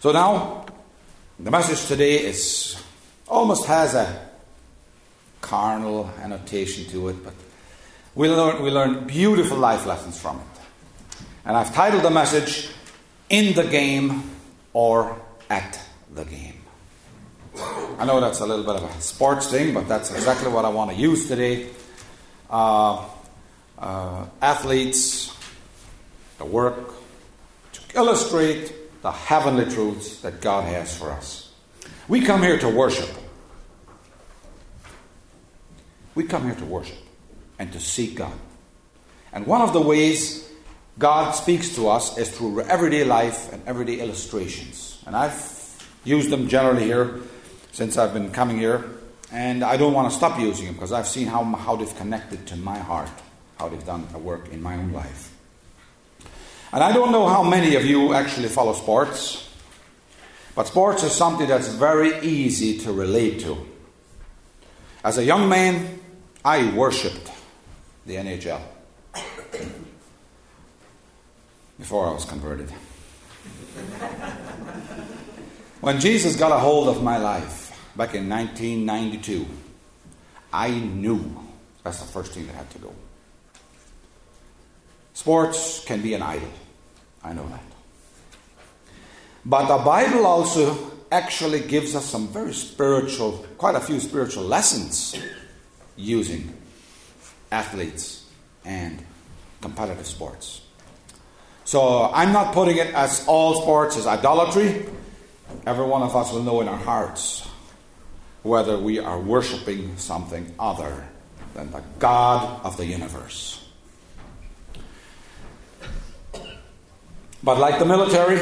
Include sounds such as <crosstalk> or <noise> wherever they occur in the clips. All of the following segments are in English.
So now, the message today is almost has a carnal annotation to it, but we learn, we learn beautiful life lessons from it. And I've titled the message, In the Game or At the Game. I know that's a little bit of a sports thing, but that's exactly what I want to use today. Uh, uh, athletes, the work, to illustrate the heavenly truths that God has for us. We come here to worship. We come here to worship and to seek God. And one of the ways God speaks to us is through everyday life and everyday illustrations. And I've used them generally here since I've been coming here. And I don't want to stop using them because I've seen how, how they've connected to my heart, how they've done a work in my own life. And I don't know how many of you actually follow sports, but sports is something that's very easy to relate to. As a young man, I worshipped the NHL <coughs> before I was converted. <laughs> when Jesus got a hold of my life back in 1992, I knew that's the first thing that had to go. Sports can be an idol. I know that. But the Bible also actually gives us some very spiritual, quite a few spiritual lessons using athletes and competitive sports. So I'm not putting it as all sports as idolatry. Every one of us will know in our hearts whether we are worshiping something other than the God of the universe. But like the military,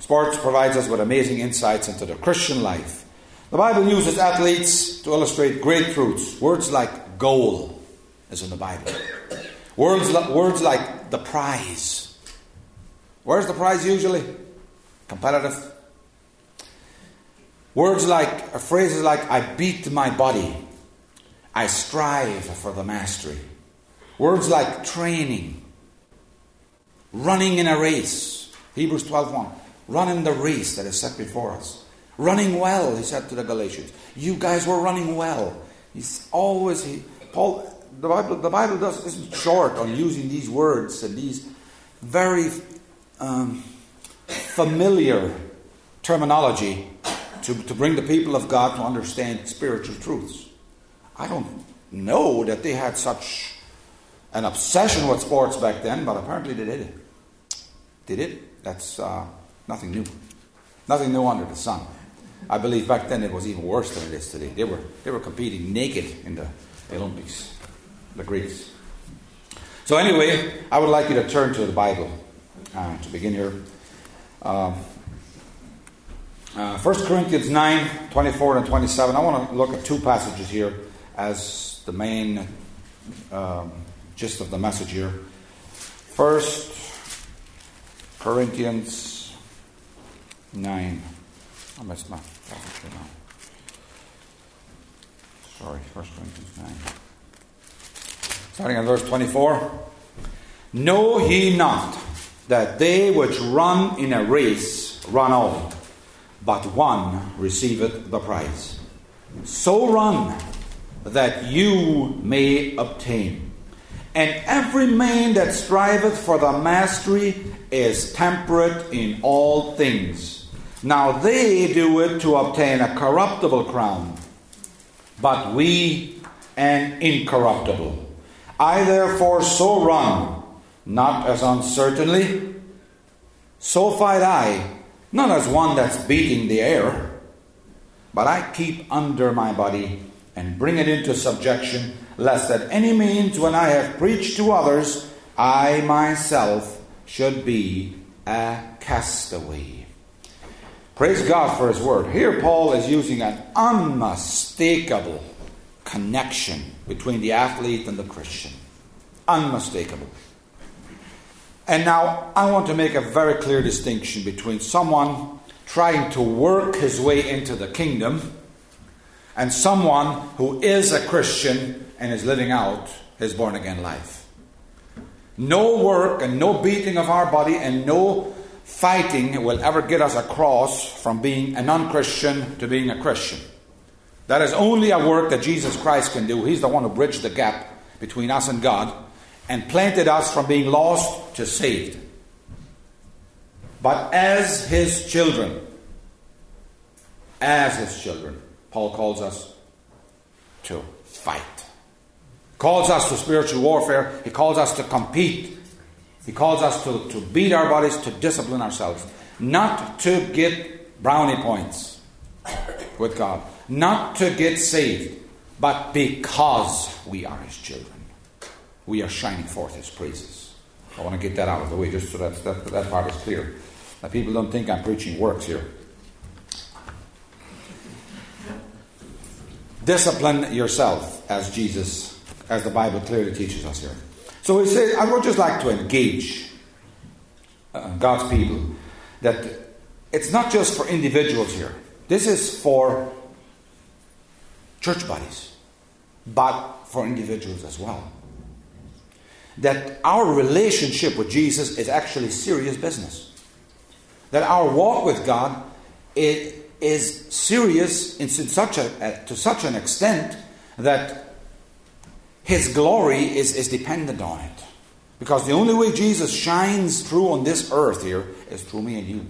sports provides us with amazing insights into the Christian life. The Bible uses athletes to illustrate great truths. Words like goal is in the Bible. Words, words like the prize. Where's the prize usually? Competitive. Words like, uh, phrases like, I beat my body. I strive for the mastery. Words like training, running in a race. Hebrews 12:1. Run in the race that is set before us. Running well, he said to the Galatians. You guys were running well. He's always he, Paul the Bible the Bible does isn't short on using these words and these very um, familiar terminology to, to bring the people of God to understand spiritual truths. I don't know that they had such an obsession with sports back then, but apparently they did. Did it? That's uh, nothing new. Nothing new under the sun. I believe back then it was even worse than it is today. They were, they were competing naked in the Olympics, the Greeks. So, anyway, I would like you to turn to the Bible uh, to begin here. Um, uh, 1 Corinthians 9 24 and 27. I want to look at two passages here as the main um, gist of the message here. First, Corinthians 9. I missed my. Sorry, 1 Corinthians 9. Starting at verse 24. Know ye not that they which run in a race run all, but one receiveth the prize? So run that you may obtain. And every man that striveth for the mastery is temperate in all things. Now they do it to obtain a corruptible crown, but we an incorruptible. I therefore so run, not as uncertainly, so fight I, not as one that's beating the air, but I keep under my body and bring it into subjection lest at any means when I have preached to others, I myself should be a castaway. Praise God for His Word. Here, Paul is using an unmistakable connection between the athlete and the Christian. Unmistakable. And now, I want to make a very clear distinction between someone trying to work his way into the kingdom and someone who is a Christian and is living out his born again life. No work and no beating of our body and no fighting will ever get us across from being a non Christian to being a Christian. That is only a work that Jesus Christ can do. He's the one who bridged the gap between us and God and planted us from being lost to saved. But as His children, as His children, Paul calls us to fight. Calls us to spiritual warfare. He calls us to compete. He calls us to, to beat our bodies, to discipline ourselves. Not to get brownie points with God. Not to get saved, but because we are His children. We are shining forth His praises. I want to get that out of the way just so that that, that part is clear. That people don't think I'm preaching works here. Discipline yourself as Jesus, as the Bible clearly teaches us here. So he says, I would just like to engage uh, God's people that it's not just for individuals here. This is for church bodies, but for individuals as well. That our relationship with Jesus is actually serious business. That our walk with God is, is serious in such a, uh, to such an extent that His glory is, is dependent on it. Because the only way Jesus shines through on this earth here is through me and you.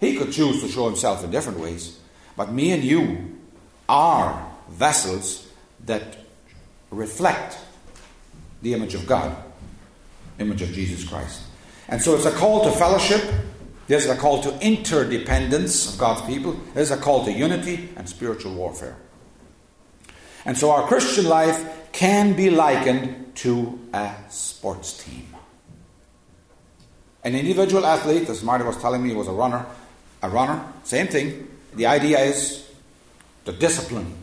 He could choose to show himself in different ways, but me and you are vessels that reflect the image of God, image of Jesus Christ. And so it's a call to fellowship. There's a call to interdependence of God's people. There's a call to unity and spiritual warfare. And so our Christian life can be likened to a sports team. An individual athlete, as Marty was telling me, was a runner. A runner, same thing. The idea is the discipline.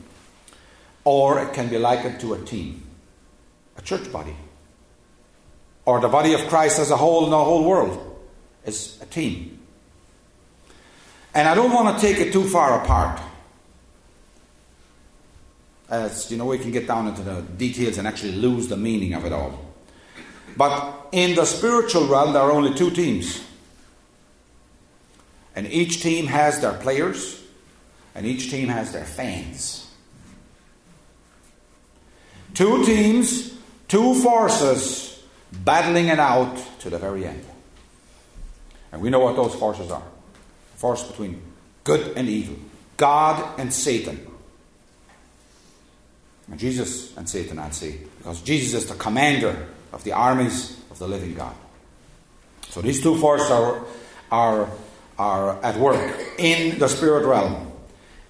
Or it can be likened to a team, a church body. Or the body of Christ as a whole in the whole world is a team. And I don't want to take it too far apart. As you know, we can get down into the details and actually lose the meaning of it all. But in the spiritual realm, there are only two teams. And each team has their players, and each team has their fans. Two teams, two forces battling it out to the very end. And we know what those forces are force between good and evil, God and Satan. And Jesus and Satan, I'd say, because Jesus is the commander of the armies of the living God. So these two forces are, are, are at work in the spirit realm.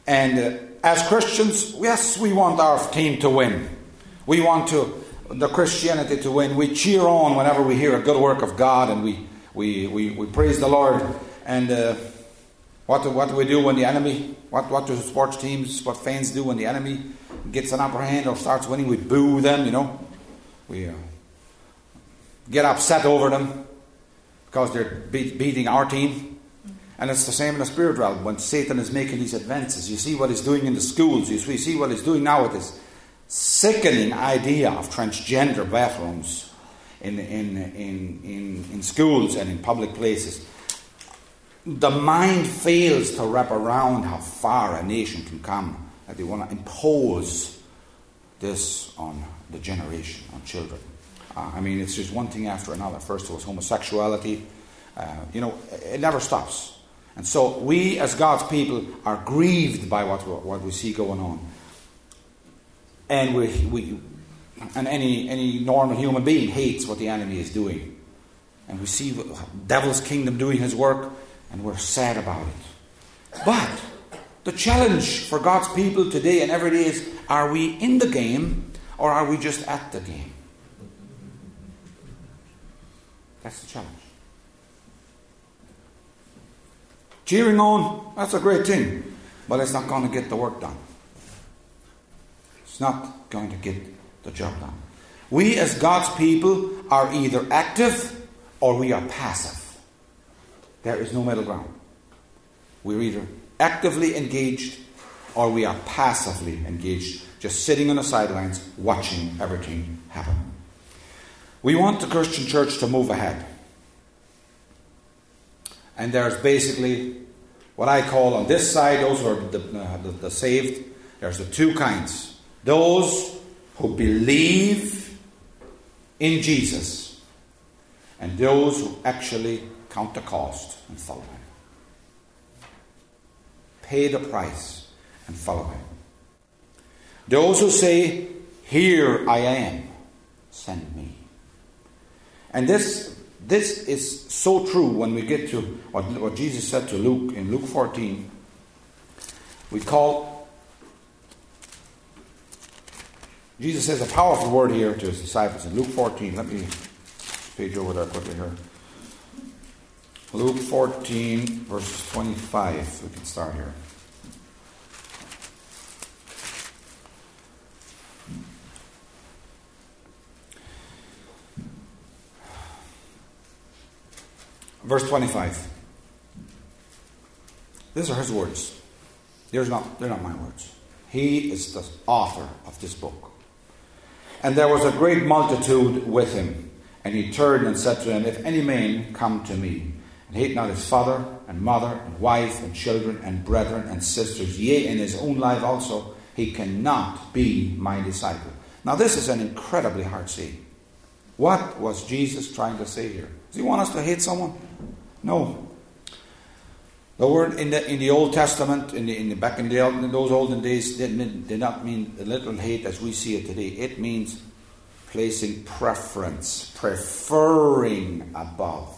And uh, as Christians, yes, we want our team to win. We want to the Christianity to win. We cheer on whenever we hear a good work of God and we, we, we, we praise the Lord. And uh, what, what do we do when the enemy, what, what do sports teams, what fans do when the enemy gets an upper hand or starts winning? We boo them, you know. We uh, get upset over them because they're beat, beating our team. And it's the same in the spirit realm. When Satan is making these advances, you see what he's doing in the schools, you see what he's doing now with this sickening idea of transgender bathrooms in, in, in, in, in schools and in public places. The mind fails to wrap around how far a nation can come that they want to impose this on the generation, on children. Uh, I mean, it's just one thing after another. First it was homosexuality. Uh, you know, it never stops. And so we, as God's people, are grieved by what, what we see going on and we, we and any any normal human being hates what the enemy is doing, and we see the devil's kingdom doing his work, and we're sad about it. But the challenge for God's people today and every day is: Are we in the game, or are we just at the game? That's the challenge. Cheering on, that's a great thing, but it's not going to get the work done It's not going to get the job done. We, as God's people, are either active or we are passive. There is no middle ground. We're either actively engaged or we are passively engaged, just sitting on the sidelines watching everything happen. We want the Christian church to move ahead. And there's basically what I call on this side, those are the, uh, the, the saved, there's the two kinds. Those who believe in Jesus, and those who actually count the cost and follow him. Pay the price and follow him. Those who say, Here I am, send me. And this, this is so true when we get to what, what Jesus said to Luke in Luke 14. We call, Jesus says a powerful word here to his disciples in Luke 14. Let me page over there quickly here. Luke 14, verses 25. We can start here. Verse 25. These are his words. They're not, they're not my words. He is the author of this book. And there was a great multitude with him. And he turned and said to them, If any man come to me, and hate not his father, and mother, and wife, and children, and brethren, and sisters, yea, in his own life also, he cannot be my disciple. Now, this is an incredibly hard saying. What was Jesus trying to say here? Does he want us to hate someone? No. The word in the in the Old Testament, in the, in the back in, the, in those olden days, did, did not mean a little hate as we see it today. It means placing preference, preferring above.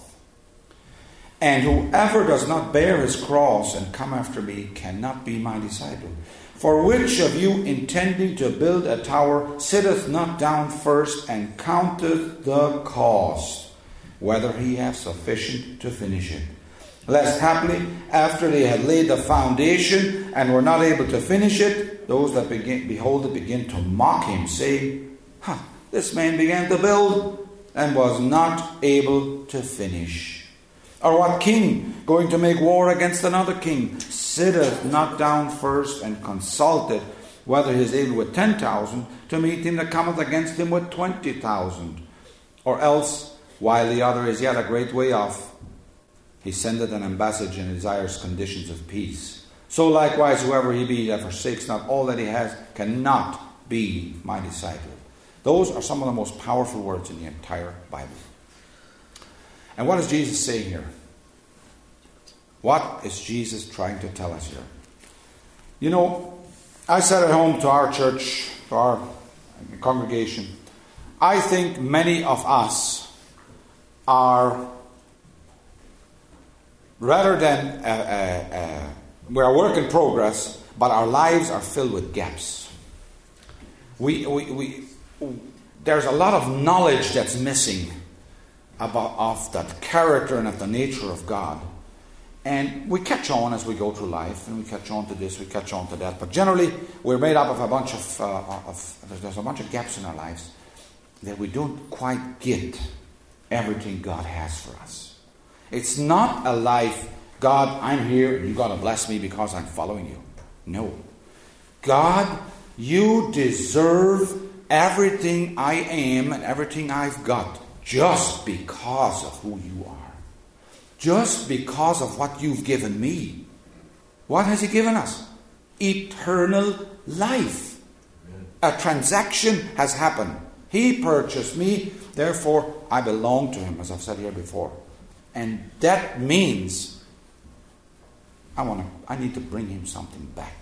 And whoever does not bear his cross and come after me cannot be my disciple. For which of you, intending to build a tower, sitteth not down first and counteth the cost? whether he have sufficient to finish it. Lest happily, after they had laid the foundation and were not able to finish it, those that begin, behold it begin to mock him, saying, huh, This man began to build and was not able to finish. Or what king, going to make war against another king, sitteth not down first and consulteth whether he is able with ten thousand to meet him that cometh against him with twenty thousand? Or else while the other is yet a great way off, he sendeth an ambassage and desires conditions of peace. So likewise, whoever he be that forsakes not all that he has cannot be my disciple. Those are some of the most powerful words in the entire Bible. And what is Jesus saying here? What is Jesus trying to tell us here? You know, I said at home to our church, to our congregation, I think many of us are rather than uh, uh, uh, we're a work in progress, but our lives are filled with gaps. We, we, we, there's a lot of knowledge that's missing about of that character and of the nature of God. And we catch on as we go through life, and we catch on to this, we catch on to that. But generally, we're made up of a bunch of, uh, of there's a bunch of gaps in our lives that we don't quite get everything God has for us. It's not a life, God, I'm here and you've got to bless me because I'm following you. No. God, you deserve everything I am and everything I've got just because of who you are. Just because of what you've given me. What has He given us? Eternal life. A transaction has happened. He purchased me, therefore I belong to him, as I've said here before. And that means I want to I need to bring him something back.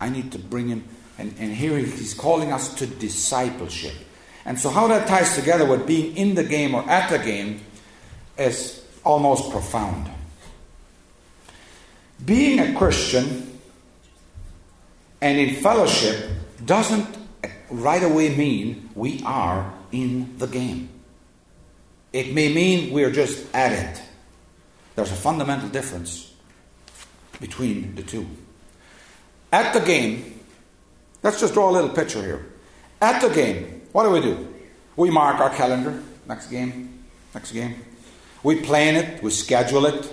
I need to bring him and, and here he's calling us to discipleship. And so how that ties together with being in the game or at the game is almost profound. Being a Christian and in fellowship doesn't right away mean we are in the game. It may mean we're just at it. There's a fundamental difference between the two. At the game, let's just draw a little picture here. At the game, what do we do? We mark our calendar, next game, next game. We plan it, we schedule it,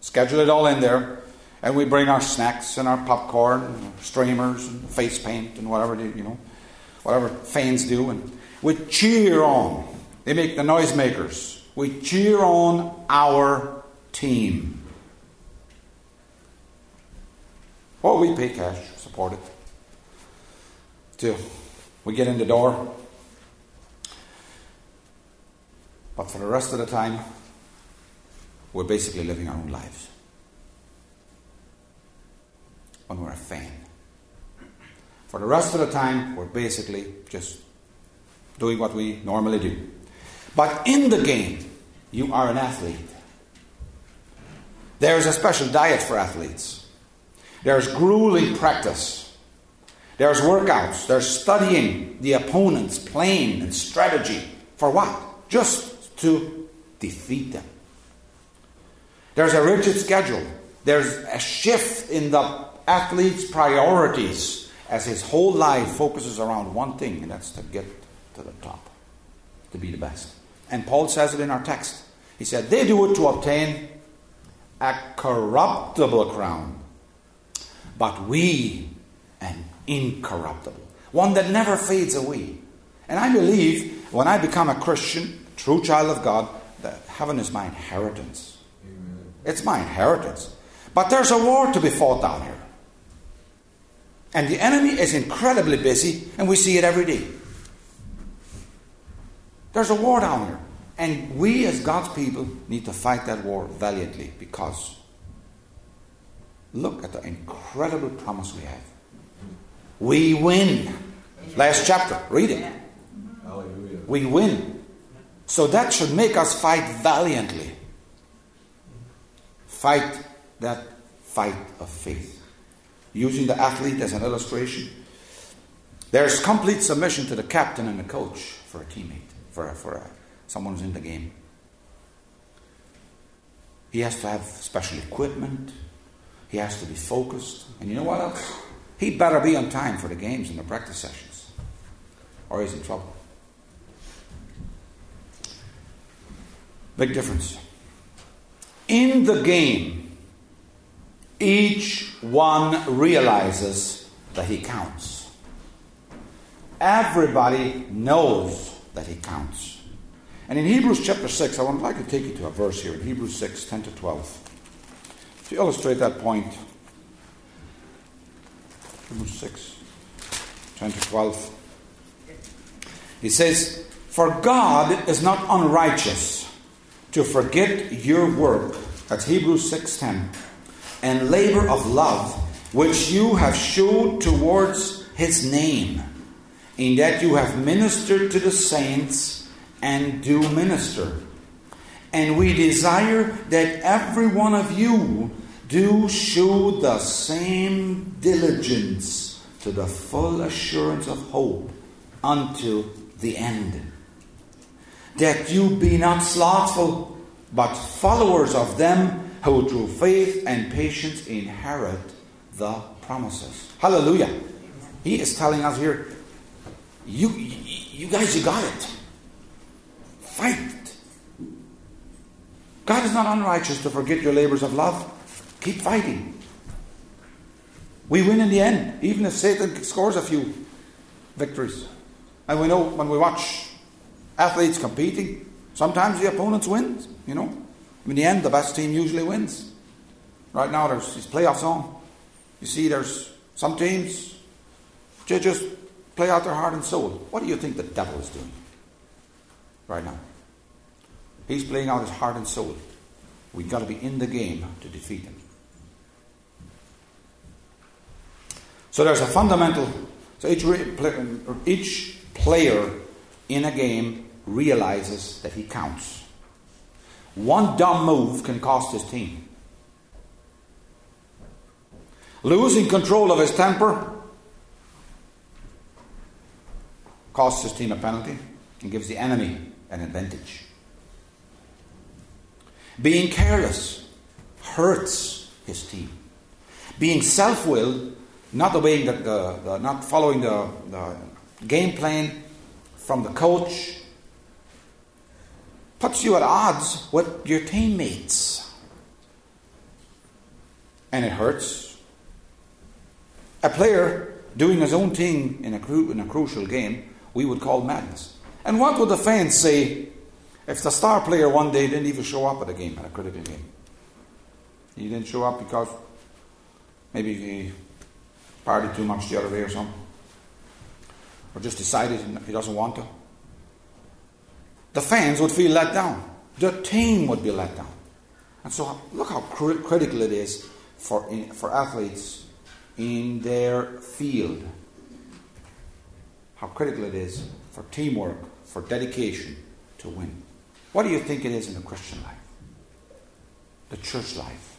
schedule it all in there, and we bring our snacks and our popcorn, and streamers, and face paint, and whatever, you know whatever fans do, and we cheer on. They make the noisemakers. We cheer on our team. Well, we pay cash, support it. Till we get in the door. But for the rest of the time, we're basically living our own lives. When we're a fan. For the rest of the time, we're basically just doing what we normally do. But in the game, you are an athlete. There's a special diet for athletes. There's grueling practice. There's workouts. There's studying the opponent's plan and strategy. For what? Just to defeat them. There's a rigid schedule. There's a shift in the athlete's priorities as his whole life focuses around one thing, and that's to get to the top, to be the best. And Paul says it in our text. He said, They do it to obtain a corruptible crown, but we an incorruptible, one that never fades away. And I believe when I become a Christian, true child of God, that heaven is my inheritance. Amen. It's my inheritance. But there's a war to be fought down here. And the enemy is incredibly busy, and we see it every day. There's a war down here. And we, as God's people, need to fight that war valiantly because look at the incredible promise we have. We win. Last chapter, read it. We win. So that should make us fight valiantly. Fight that fight of faith. Using the athlete as an illustration, there's complete submission to the captain and the coach for a teammate for, for uh, someone who's in the game. He has to have special equipment. He has to be focused. And you know what else? He better be on time for the games and the practice sessions, or he's in trouble. Big difference. In the game, each one realizes that he counts. Everybody knows that he counts. And in Hebrews chapter 6, I would like to take you to a verse here in Hebrews 6 10 to 12 to illustrate that point. Hebrews 6 10 to 12. He says, For God is not unrighteous to forget your work, that's Hebrews 6:10, and labor of love which you have showed towards his name in that you have ministered to the saints and do minister. And we desire that every one of you do show the same diligence to the full assurance of hope until the end. That you be not slothful, but followers of them who through faith and patience inherit the promises. Hallelujah. He is telling us here you, you guys, you got it. Fight. God is not unrighteous to forget your labors of love. Keep fighting. We win in the end, even if Satan scores a few victories. And we know when we watch athletes competing, sometimes the opponents win. You know, in the end, the best team usually wins. Right now, there's these playoffs on. You see, there's some teams they just play out their heart and soul. What do you think the devil is doing right now? He's playing out his heart and soul. We've got to be in the game to defeat him. So there's a fundamental. So each, each player in a game realizes that he counts. One dumb move can cost his team. Losing control of his temper costs his team a penalty and gives the enemy an advantage. Being careless hurts his team. Being self willed, not obeying the, the, the, not following the, the game plan from the coach, puts you at odds with your teammates. And it hurts. A player doing his own thing in a, cru- in a crucial game we would call madness. And what would the fans say If the star player one day didn't even show up at a game, at a critical game, he didn't show up because maybe he partied too much the other day or something, or just decided he doesn't want to, the fans would feel let down. The team would be let down. And so, look how cr- critical it is for, in, for athletes in their field. How critical it is for teamwork, for dedication to win. What do you think it is in the Christian life? The church life,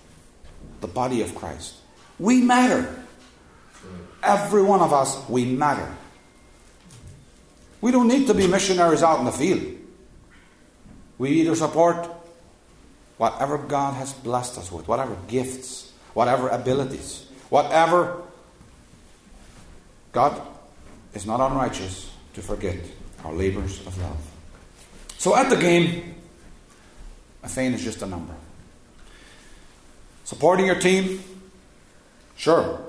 the body of Christ. We matter. Every one of us, we matter. We don't need to be missionaries out in the field. We either support whatever God has blessed us with, whatever gifts, whatever abilities, whatever. God is not unrighteous to forget our labors of love. So at the game, a fane is just a number. Supporting your team, sure.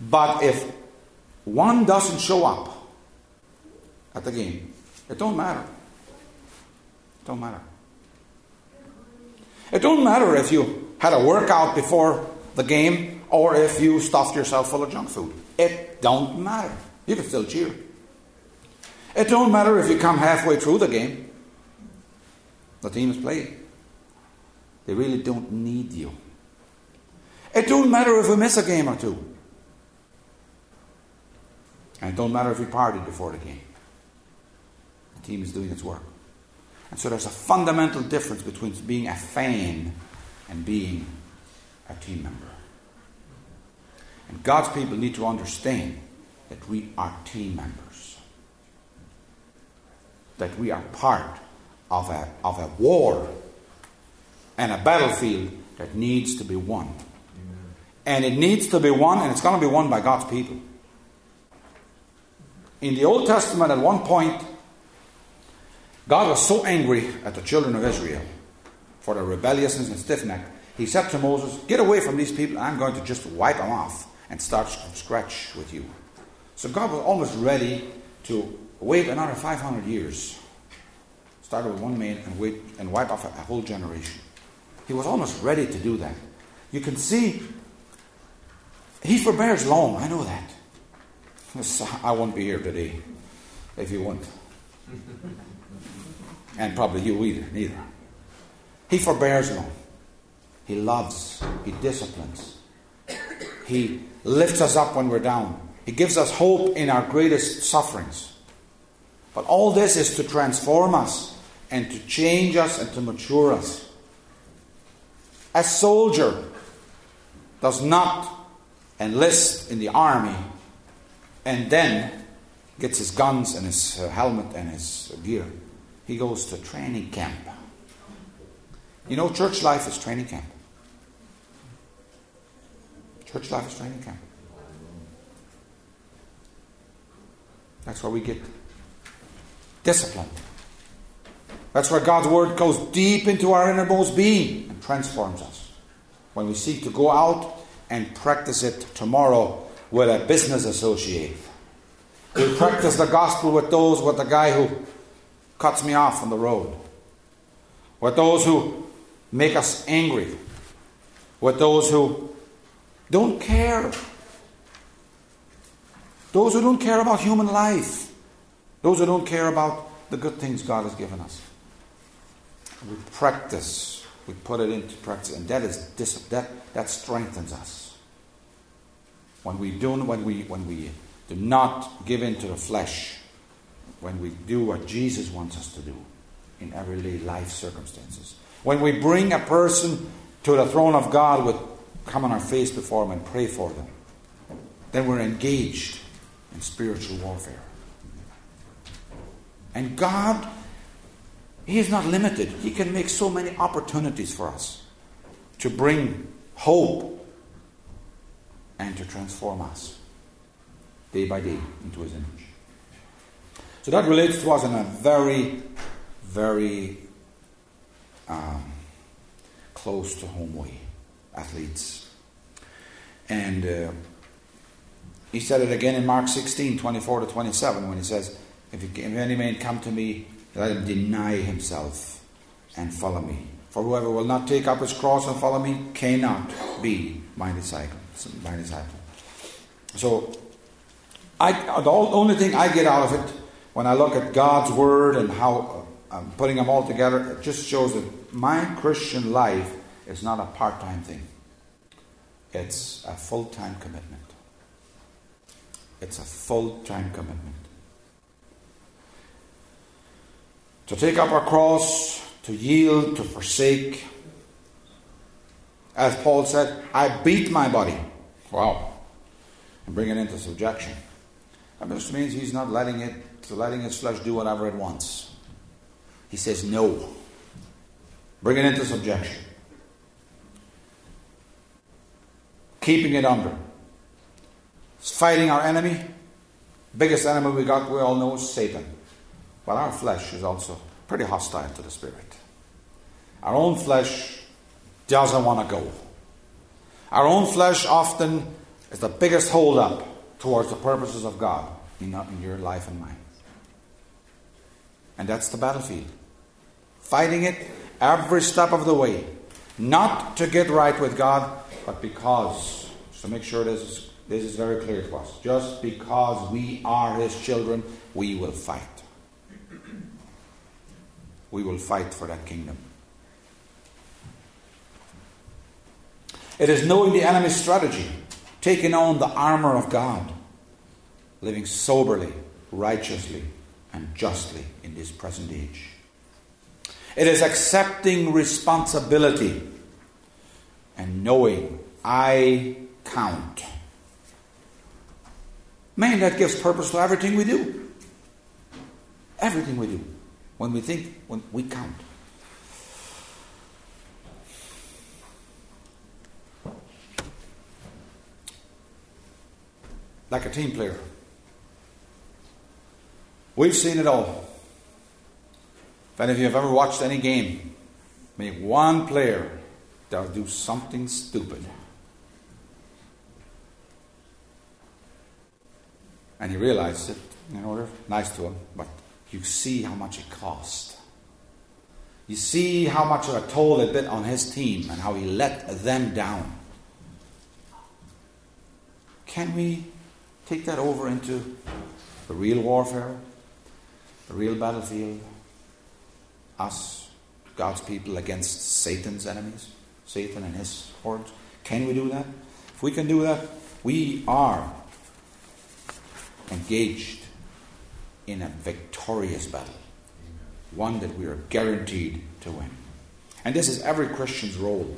But if one doesn't show up at the game, it don't matter. It don't matter. It don't matter if you had a workout before the game or if you stuffed yourself full of junk food. It don't matter. You can still cheer. It don't matter if you come halfway through the game. The team is playing. They really don't need you. It don't matter if we miss a game or two. And it don't matter if we partied before the game. The team is doing its work. And so there's a fundamental difference between being a fan and being a team member. And God's people need to understand that we are team members, that we are part of a, of a war and a battlefield that needs to be won. Amen. And it needs to be won, and it's going to be won by God's people. In the Old Testament, at one point, God was so angry at the children of Israel for their rebelliousness and stiff neck, he said to Moses, Get away from these people, I'm going to just wipe them off and start from scratch with you. So God was almost ready to wait another 500 years. Started with one man and, wait, and wipe off a, a whole generation. He was almost ready to do that. You can see he forbears long, I know that. I won't be here today if you won't. <laughs> And probably you either, neither. He forbears long. He loves. He disciplines. He lifts us up when we're down. He gives us hope in our greatest sufferings. But all this is to transform us and to change us and to mature us. A soldier does not enlist in the army and then gets his guns and his uh, helmet and his gear. He goes to training camp. You know, church life is training camp. Church life is training camp. That's where we get disciplined. That's where God's Word goes deep into our innermost being and transforms us. When we seek to go out and practice it tomorrow with a business associate, we practice the gospel with those, with the guy who cuts me off on the road, with those who make us angry, with those who don't care, those who don't care about human life, those who don't care about the good things God has given us. We practice, we put it into practice, and that is that that strengthens us. When we do when we when we do not give in to the flesh, when we do what Jesus wants us to do in everyday life circumstances. When we bring a person to the throne of God with come on our face before Him and pray for them, then we're engaged in spiritual warfare. And God, He is not limited. He can make so many opportunities for us to bring hope and to transform us day by day into His image. So that relates to us in a very, very um, close to home way, athletes. And uh, he said it again in Mark 16, 24 to 27, when he says, If, you, if any man come to me let him deny himself and follow me. For whoever will not take up his cross and follow me cannot be my disciple. My disciple. So, I, the only thing I get out of it when I look at God's word and how uh, I'm putting them all together, it just shows that my Christian life is not a part time thing. It's a full time commitment. It's a full time commitment. To take up our cross, to yield, to forsake. As Paul said, I beat my body. Wow. And bring it into subjection. That just means he's not letting it, letting his flesh do whatever it wants. He says no. Bring it into subjection. Keeping it under. Fighting our enemy. Biggest enemy we got, we all know, is Satan. But our flesh is also pretty hostile to the Spirit. Our own flesh doesn't want to go. Our own flesh often is the biggest hold up towards the purposes of God uh, in your life and mine. And that's the battlefield. Fighting it every step of the way. Not to get right with God, but because, to make sure this is, this is very clear to us, just because we are His children, we will fight. We will fight for that kingdom. It is knowing the enemy's strategy, taking on the armor of God, living soberly, righteously, and justly in this present age. It is accepting responsibility and knowing I count. Man, that gives purpose to everything we do. Everything we do. When we think, when we count. Like a team player. We've seen it all. If any of you have ever watched any game, make one player that'll do something stupid. And he realized it, you know, they're nice to him, but you see how much it cost. You see how much of a toll it did on his team and how he let them down. Can we take that over into the real warfare? a real battlefield, us, God's people, against Satan's enemies, Satan and his hordes. Can we do that? If we can do that, we are engaged in a victorious battle, one that we are guaranteed to win. And this is every Christian's role.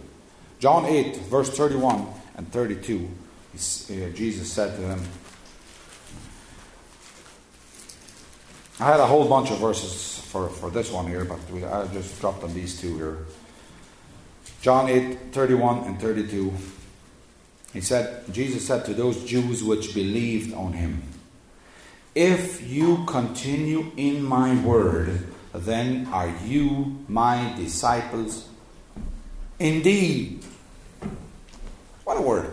John 8, verse 31 and 32, uh, Jesus said to them, I had a whole bunch of verses for, for this one here, but we, I just dropped on these two here. John 8, 31 and 32. He said, Jesus said to those Jews which believed on him, If you continue in my word, then are you my disciples indeed. What a word.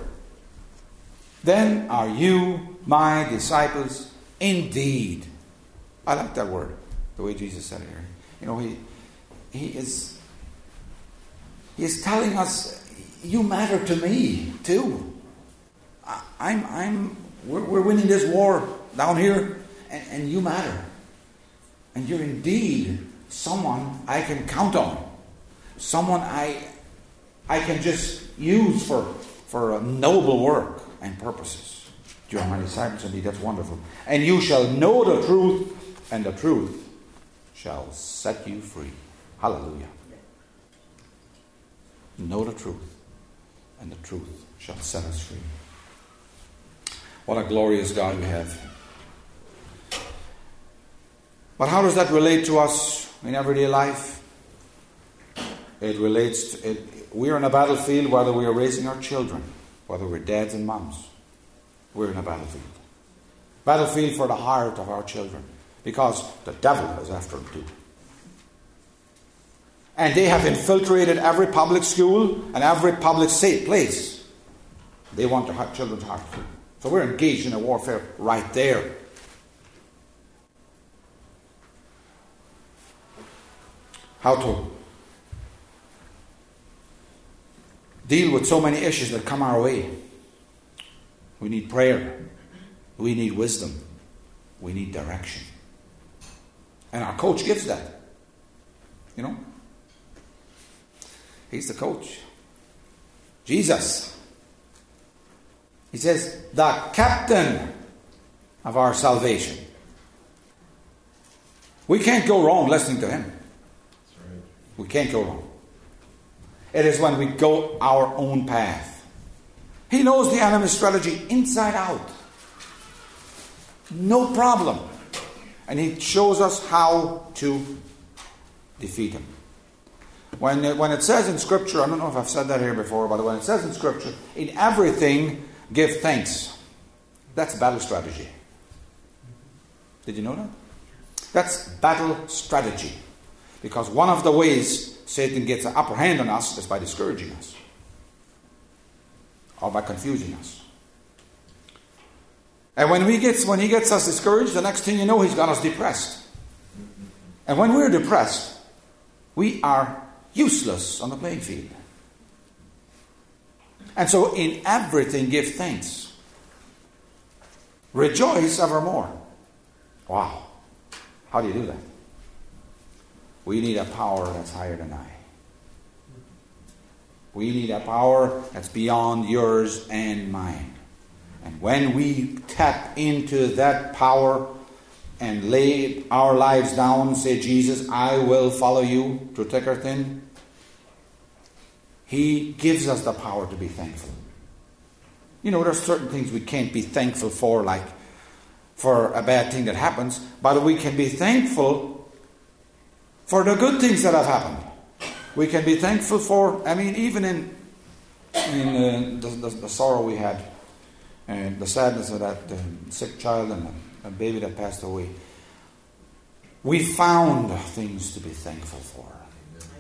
Then are you my disciples indeed. I like that word, the way Jesus said it here. You know, he, he is he is telling us, you matter to me too. I, I'm, I'm, we're, we're winning this war down here, and, and you matter. And you're indeed someone I can count on, someone I, I can just use for, for a noble work and purposes. You are my disciples, indeed, that's wonderful. And you shall know the truth, and the truth shall set you free. Hallelujah. Know the truth, and the truth shall set us free. What a glorious God we have. But how does that relate to us in everyday life? It relates to it. We're in a battlefield whether we are raising our children, whether we're dads and moms. We're in a battlefield. Battlefield for the heart of our children because the devil is after them too. And they have infiltrated every public school and every public safe place. They want their children's heart. So we're engaged in a warfare right there. How to deal with so many issues that come our way. We need prayer. We need wisdom. We need direction. And our coach gives that. You know? He's the coach. Jesus. He says, the captain of our salvation. We can't go wrong listening to him. We can't go wrong. It is when we go our own path. He knows the enemy's strategy inside out. No problem. And he shows us how to defeat him. When it, when it says in Scripture, I don't know if I've said that here before, but when it says in Scripture, in everything give thanks, that's battle strategy. Did you know that? That's battle strategy. Because one of the ways Satan gets an upper hand on us is by discouraging us or by confusing us. And when, we gets, when he gets us discouraged, the next thing you know, he's got us depressed. And when we're depressed, we are useless on the playing field. And so, in everything, give thanks. Rejoice evermore. Wow. How do you do that? We need a power that's higher than I. We need a power that's beyond yours and mine. And when we tap into that power and lay our lives down, say, Jesus, I will follow you or thin, He gives us the power to be thankful. You know, there's certain things we can't be thankful for, like for a bad thing that happens, but we can be thankful for the good things that have happened. We can be thankful for, I mean, even in, in uh, the, the, the, sorrow we had, and the sadness of that sick child and a, baby that passed away, we found things to be thankful for.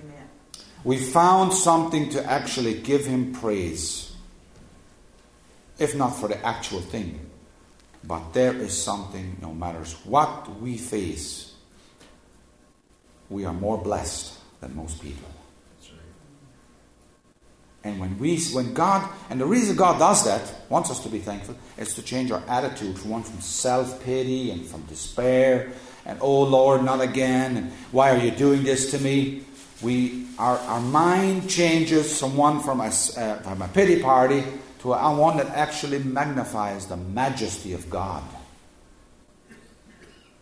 Amen. We found something to actually give Him praise, if not for the actual thing. But there is something, no matter what we face, we are more blessed than most people. And when we, when God, and the reason God does that, wants us to be thankful, is to change our attitude from one from self pity and from despair and oh Lord, not again, and why are you doing this to me? We, our, our mind changes from one from a, uh, from a pity party to a, one that actually magnifies the majesty of God.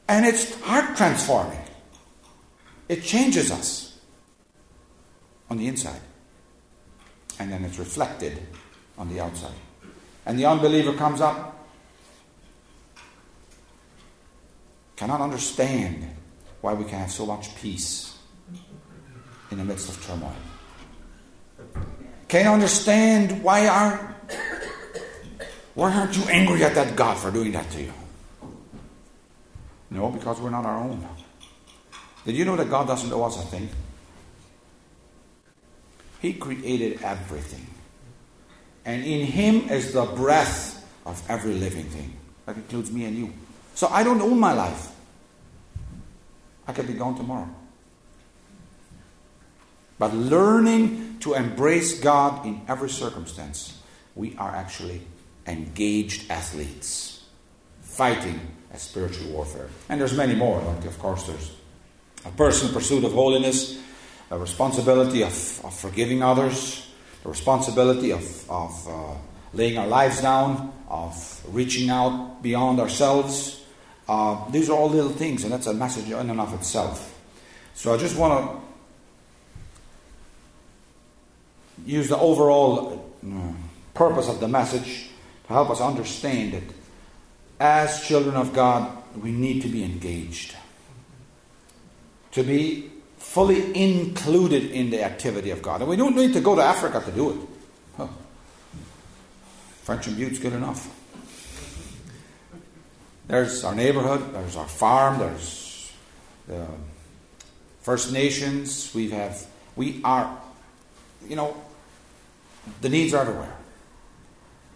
And it's heart transforming. It changes us on the inside and then it's reflected on the outside. And the unbeliever comes up, cannot understand why we can have so much peace in the midst of turmoil. Can't understand why aren't why aren't you angry at that God for doing that to you? No, because we're not our own. Did you know that God doesn't owe us a thing? He created everything. And in Him is the breath of every living thing. That includes me and you. So I don't own my life. I could be gone tomorrow. But learning to embrace God in every circumstance, we are actually engaged athletes fighting a spiritual warfare. And there's many more. Like of course, there's a personal pursuit of holiness, a responsibility of, of forgiving others, the responsibility of, of uh, laying our lives down, of reaching out beyond ourselves. Uh, these are all little things, and that's a message in and of itself. So I just want to use the overall uh, purpose of the message to help us understand that as children of God, we need to be engaged. To be fully included in the activity of God. And we don't need to go to Africa to do it. Huh. Frenchman Butte's good enough. There's our neighborhood, there's our farm, there's the First Nations. We have, we are, you know, the needs are everywhere.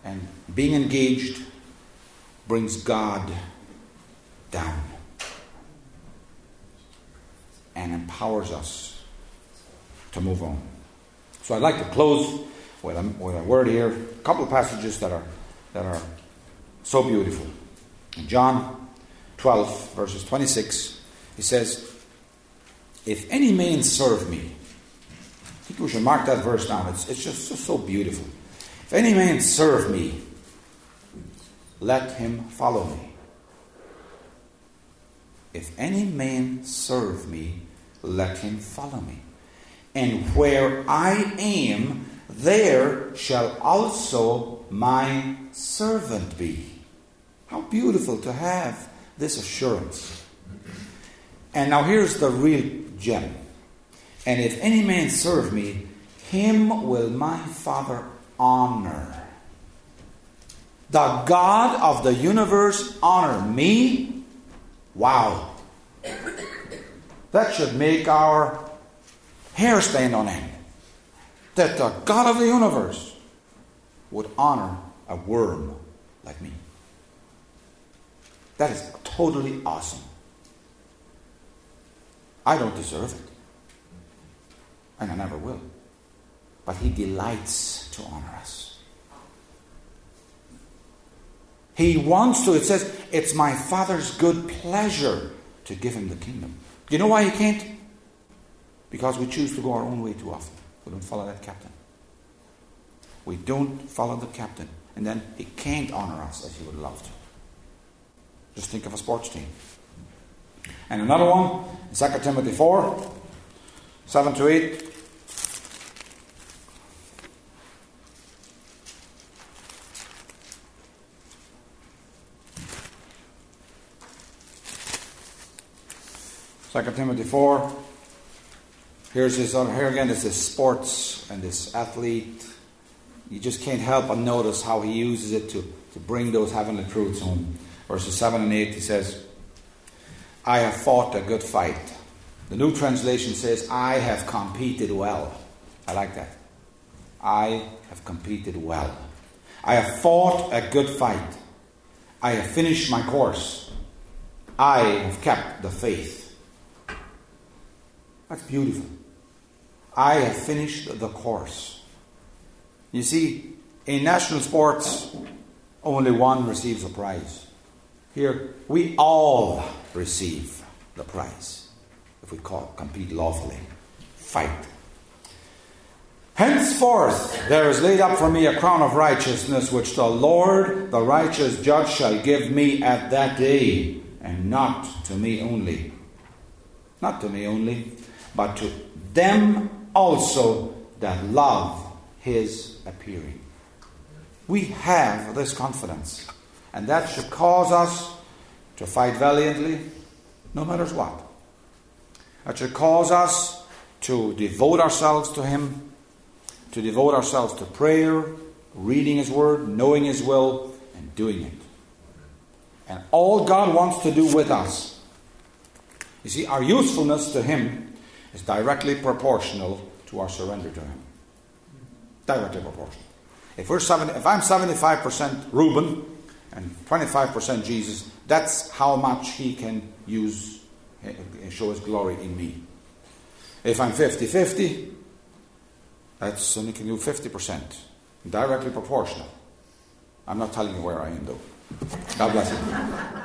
And being engaged brings God down and empowers us to move on. So I'd like to close with a, with a word here, a couple of passages that are, that are so beautiful. In John 12, verses 26, he says, If any man serve me, I think we should mark that verse down. It's, it's just, just so beautiful. If any man serve me, let him follow me. If any man serve me, let him follow me. And where I am, there shall also my servant be. How beautiful to have this assurance. And now here's the real gem. And if any man serve me, him will my Father honor. The God of the universe honor me? Wow. That should make our hair stand on end. That the God of the universe would honor a worm like me. That is totally awesome. I don't deserve it. And I never will. But He delights to honor us. He wants to. It says, It's my Father's good pleasure to give Him the kingdom. You know why He can't? Because we choose to go our own way too often. We don't follow that captain. We don't follow the captain. And then He can't honor us as He would love to. Just think of a sports team. And another one, 2 Timothy 4, 7 to 8. Second Timothy 4. Here's this, here again is this sports and this athlete. You just can't help but notice how he uses it to, to bring those heavenly truths home. Verses 7 and 8, he says, I have fought a good fight. The New Translation says, I have competed well. I like that. I have competed well. I have fought a good fight. I have finished my course. I have kept the faith. That's beautiful. I have finished the course. You see, in national sports, only one receives a prize. Here, we all receive the prize if we compete lawfully. Fight. Henceforth, there is laid up for me a crown of righteousness, which the Lord, the righteous judge, shall give me at that day, and not to me only. Not to me only, but to them also that love his appearing. We have this confidence, and that should cause us to fight valiantly, no matter what. That should cause us to devote ourselves to Him, to devote ourselves to prayer, reading His Word, knowing His will, and doing it. And all God wants to do with us. You see, our usefulness to Him is directly proportional to our surrender to Him. Directly proportional. If, we're 70, if I'm 75% Reuben and 25% Jesus, that's how much He can use, and show His glory in me. If I'm 50 50, that's only can do 50%. Directly proportional. I'm not telling you where I am, though. God bless you.